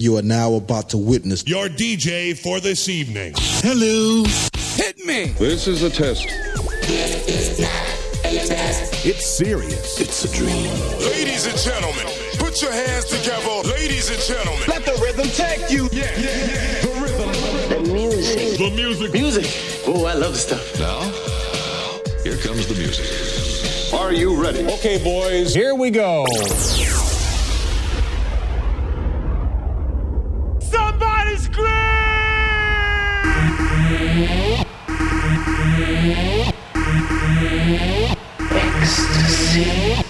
You are now about to witness your DJ for this evening. Hello. Hit me. This is a test. It's serious. It's a dream. Ladies and gentlemen, put your hands together. Ladies and gentlemen, let the rhythm take you. Yeah, yeah, yeah. The rhythm. The music. The music. Music. Oh, I love the stuff. Now, here comes the music. Are you ready? Okay, boys, here we go. Ecstasy.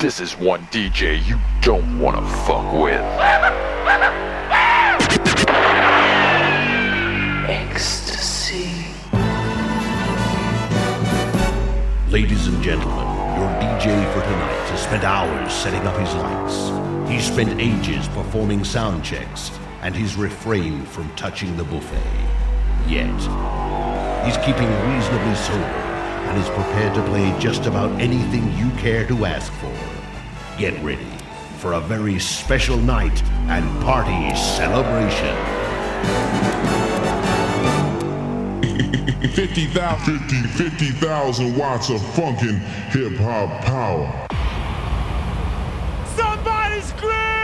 This is one DJ you don't want to fuck with. Ecstasy. Ladies and gentlemen, your DJ for tonight has spent hours setting up his lights. He's spent ages performing sound checks, and he's refrained from touching the buffet. Yet, he's keeping reasonably sober and is prepared to play just about anything you care to ask for. Get ready for a very special night and party celebration. 50,000 50, 50, watts of funkin' hip hop power. Somebody scream!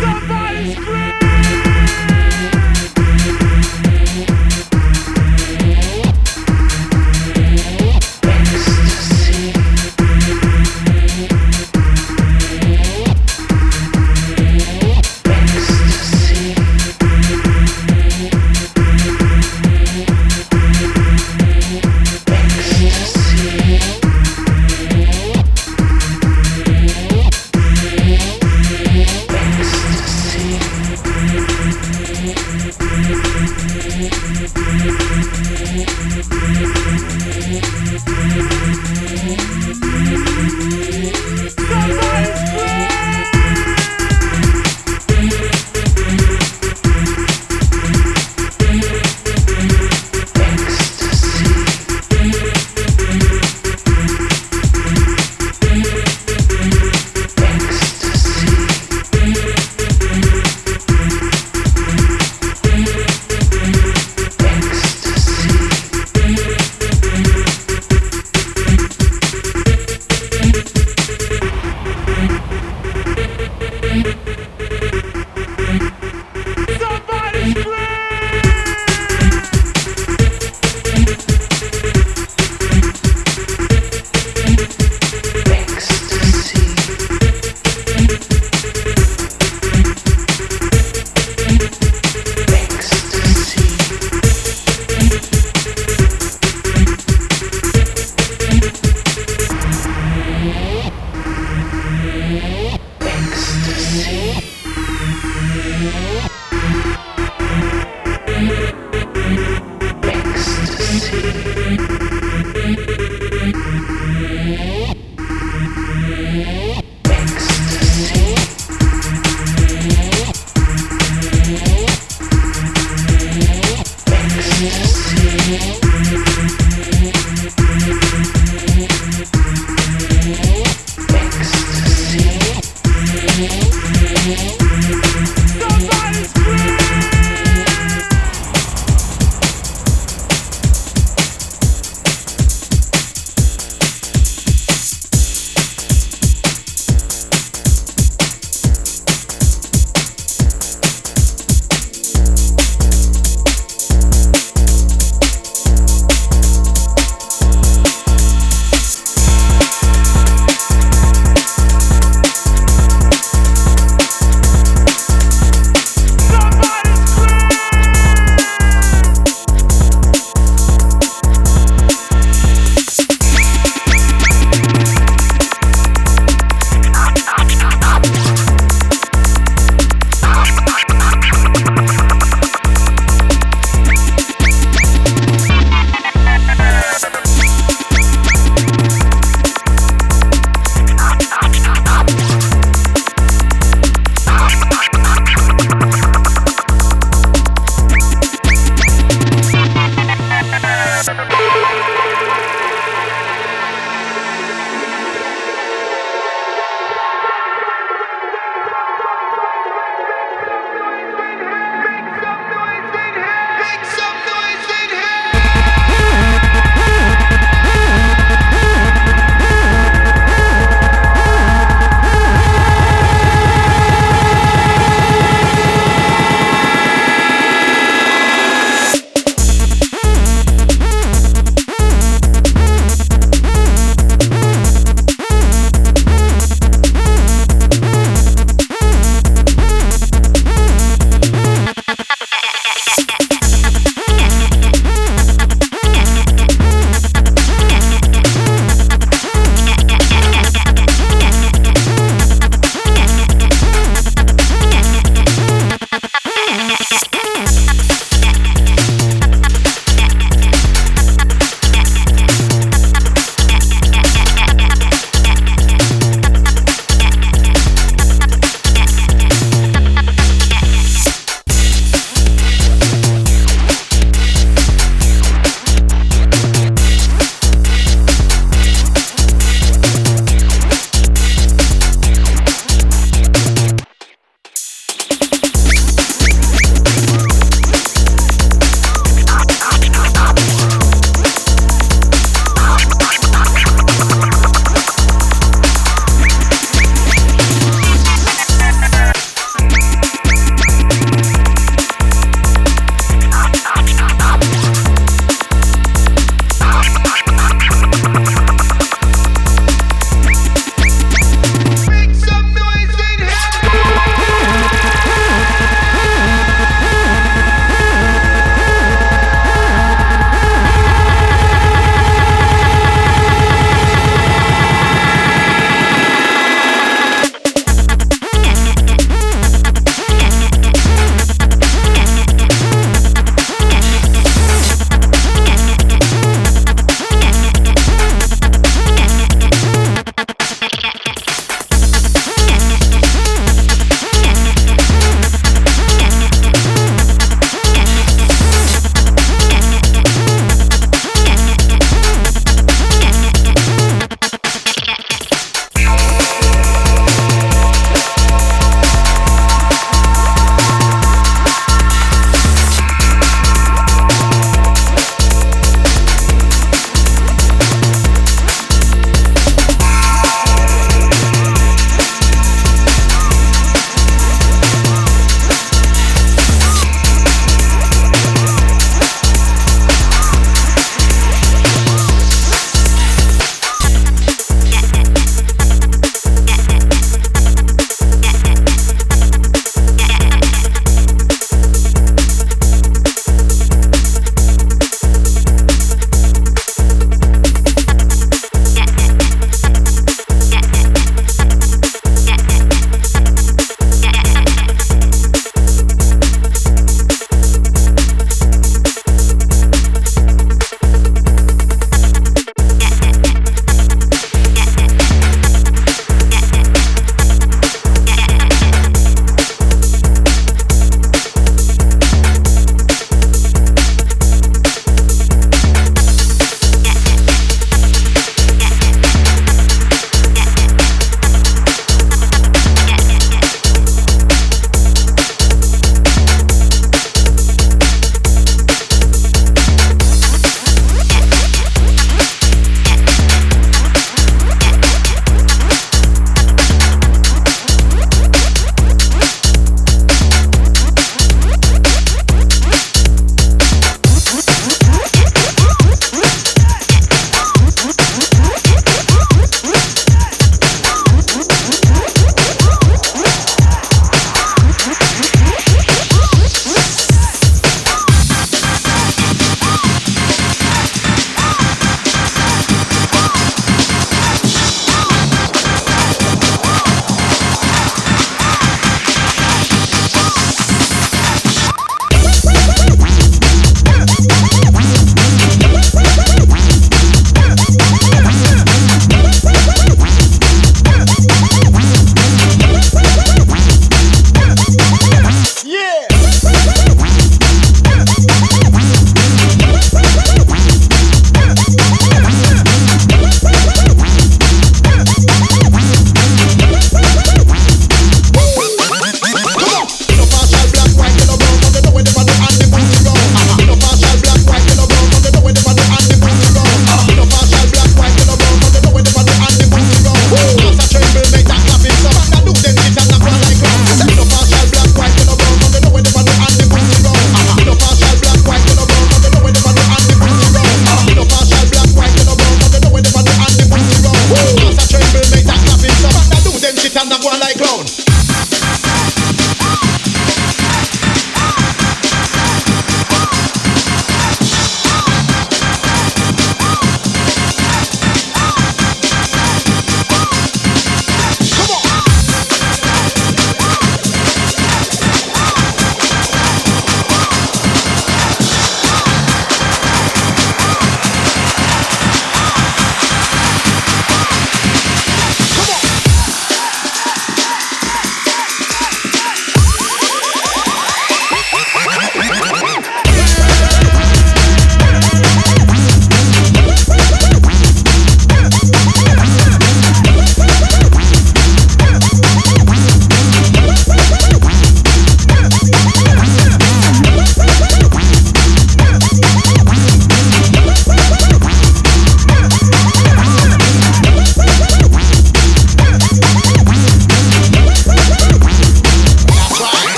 Somebody scream!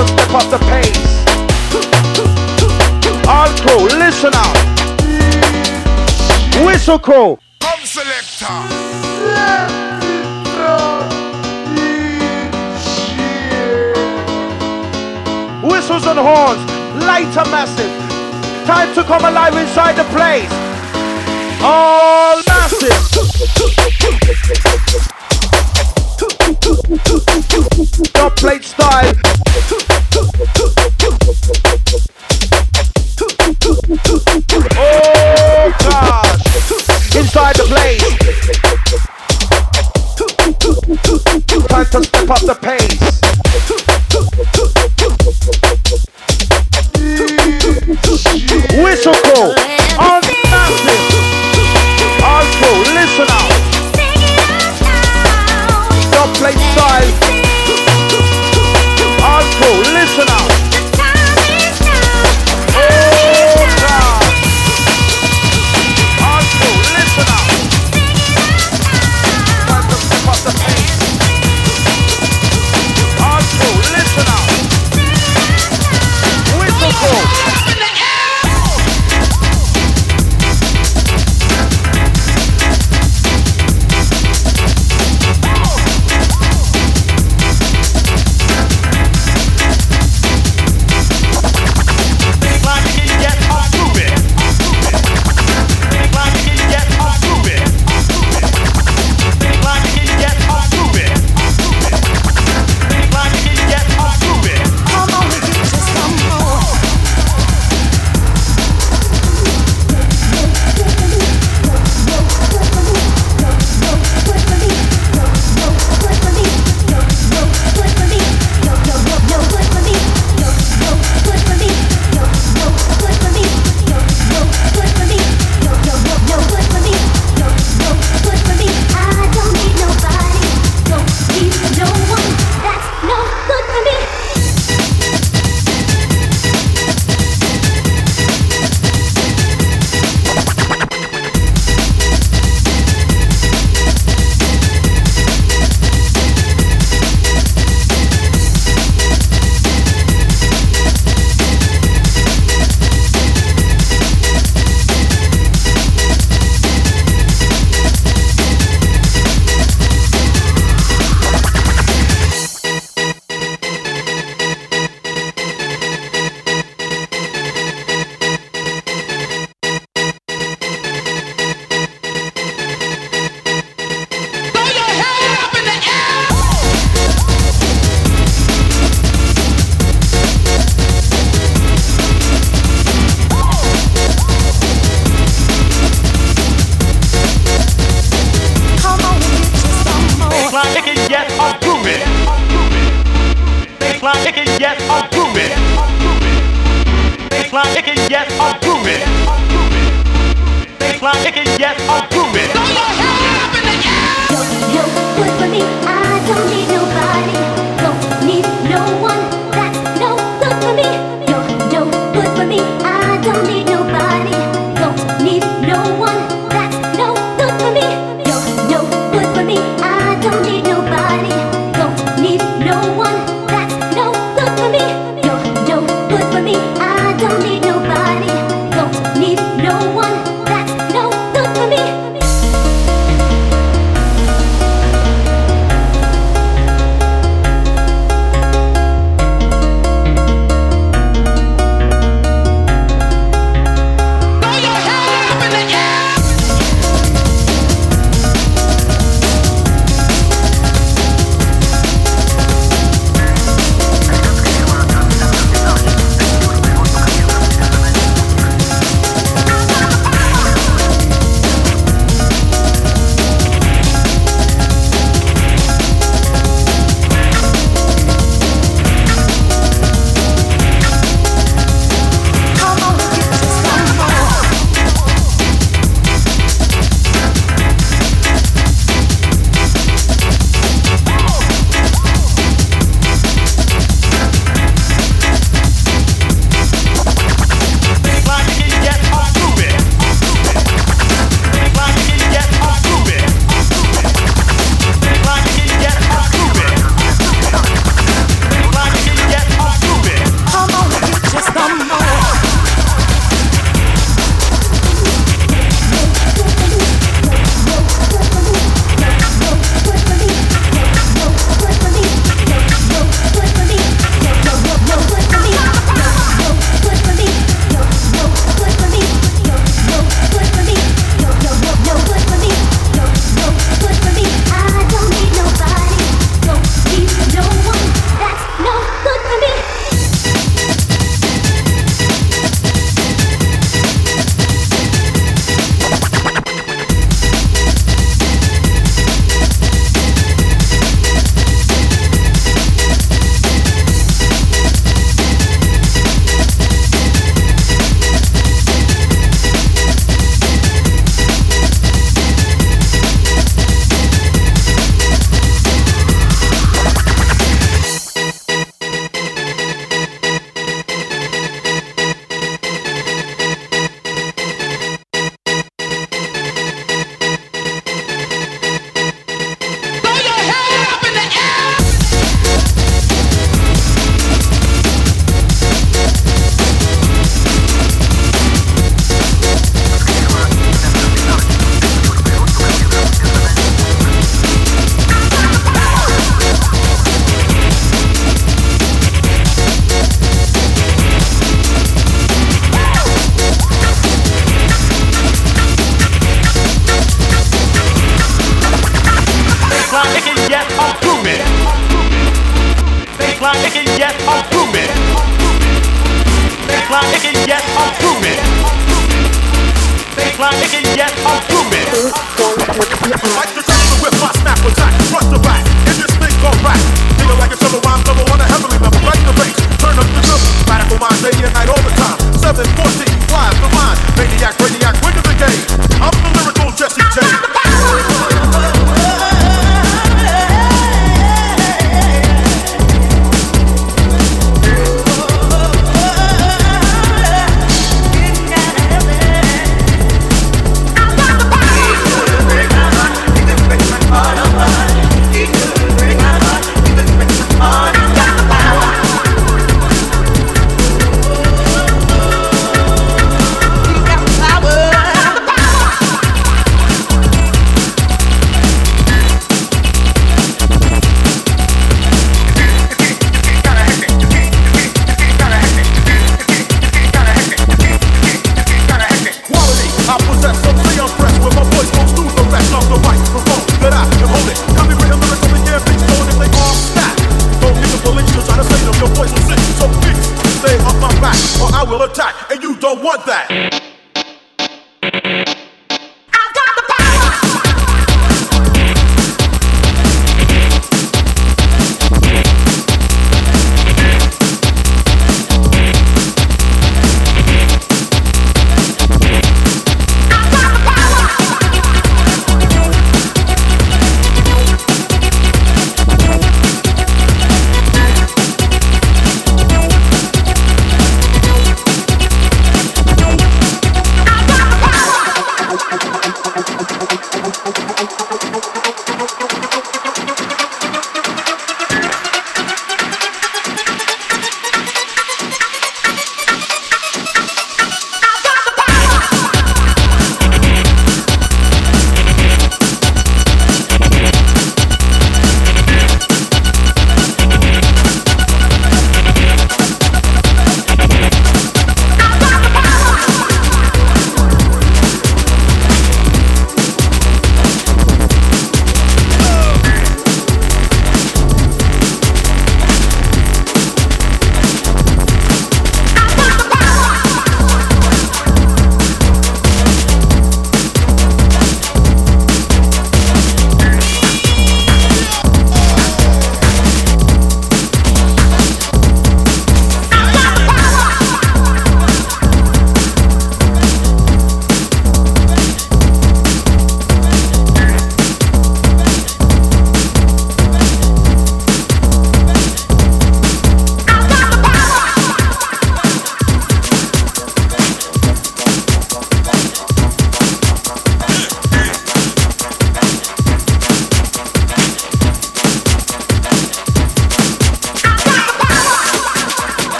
to step up the pace. All crew, listen up. Whistle crew. Come selector. Whistles and horns. Lighter massive. Time to come alive inside the place. All massive. Style. Oh! Inside the place. Time to step up the pace. Whistle call.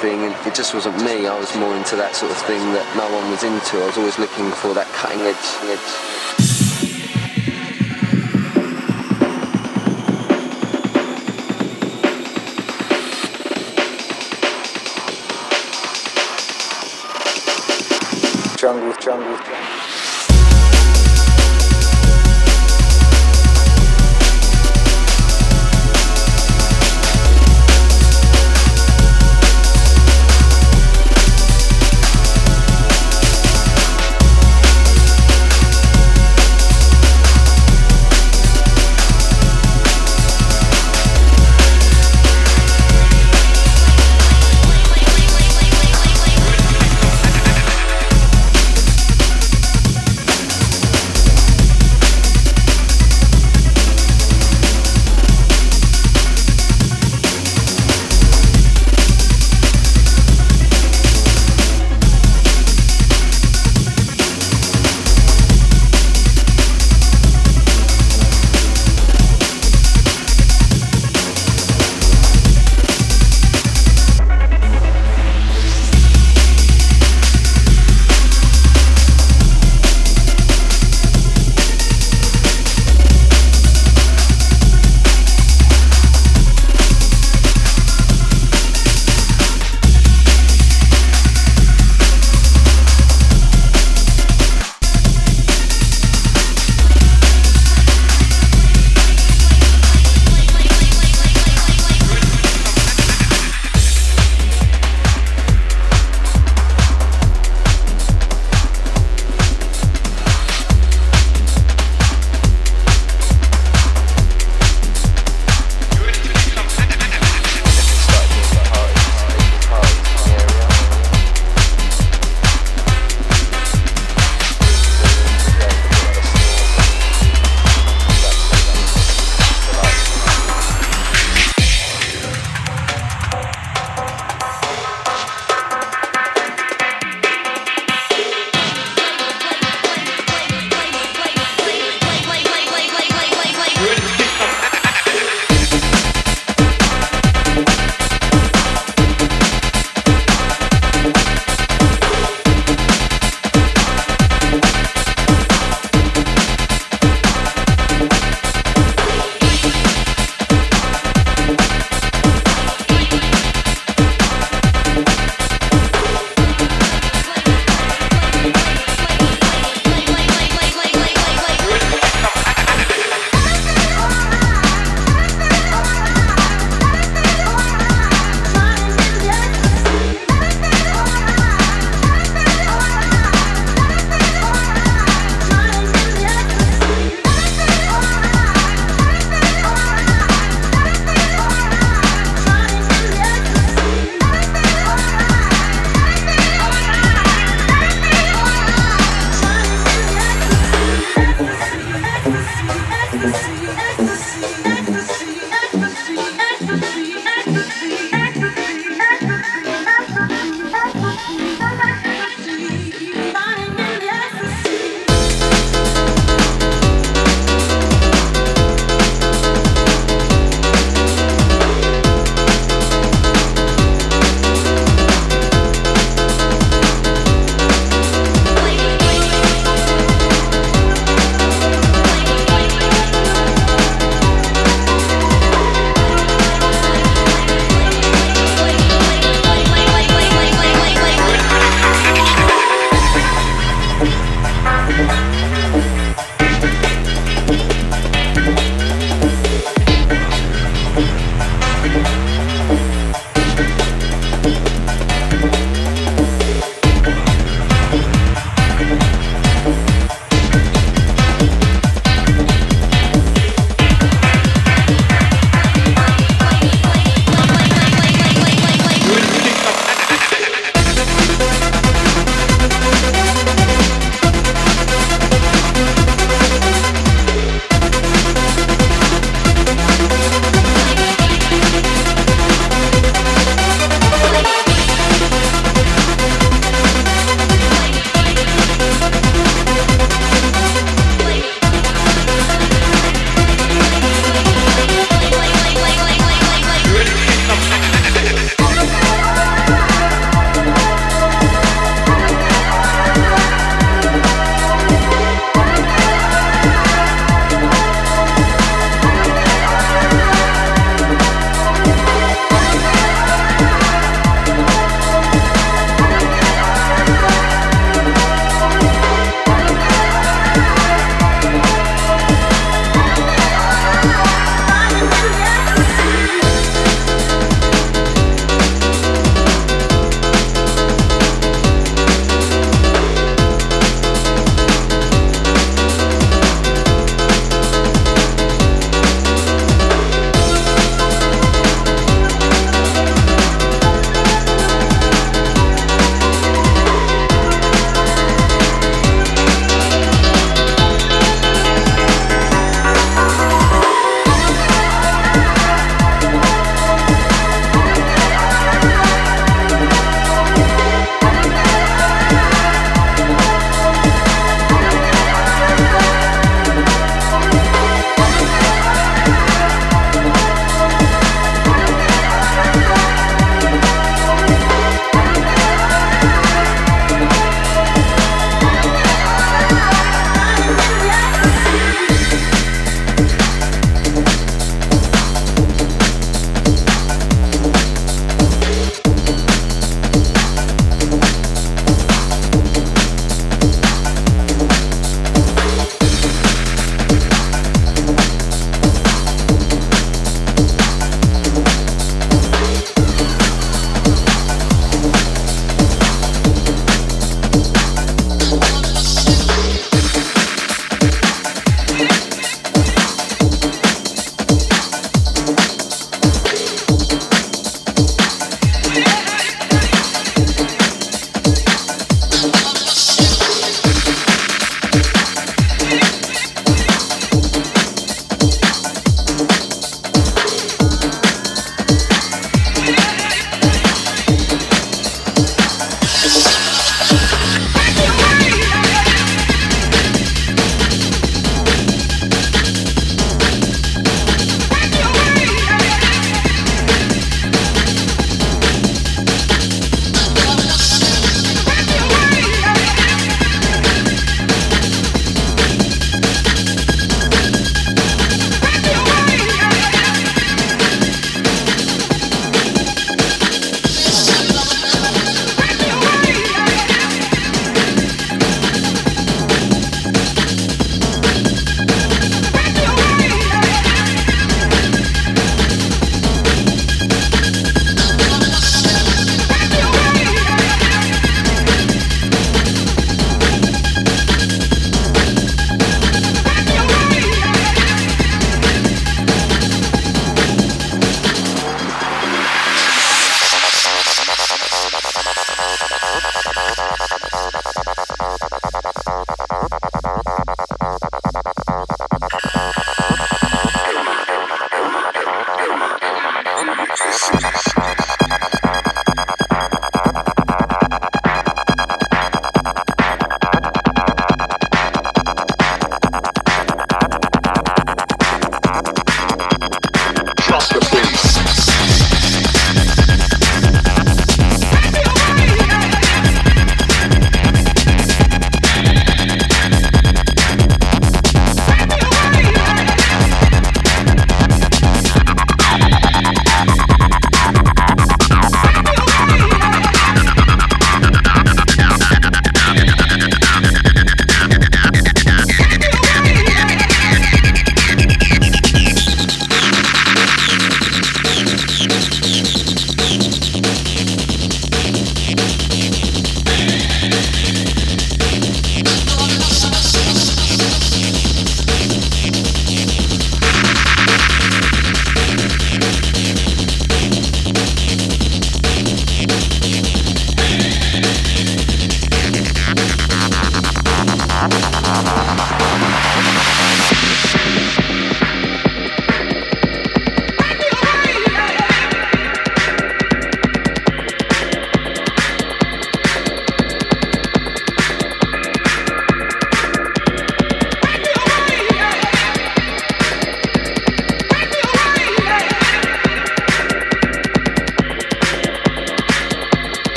Thing. And it just wasn't me. I was more into that sort of thing that no one was into. I was always looking for that cutting edge. edge. jungle, jungle.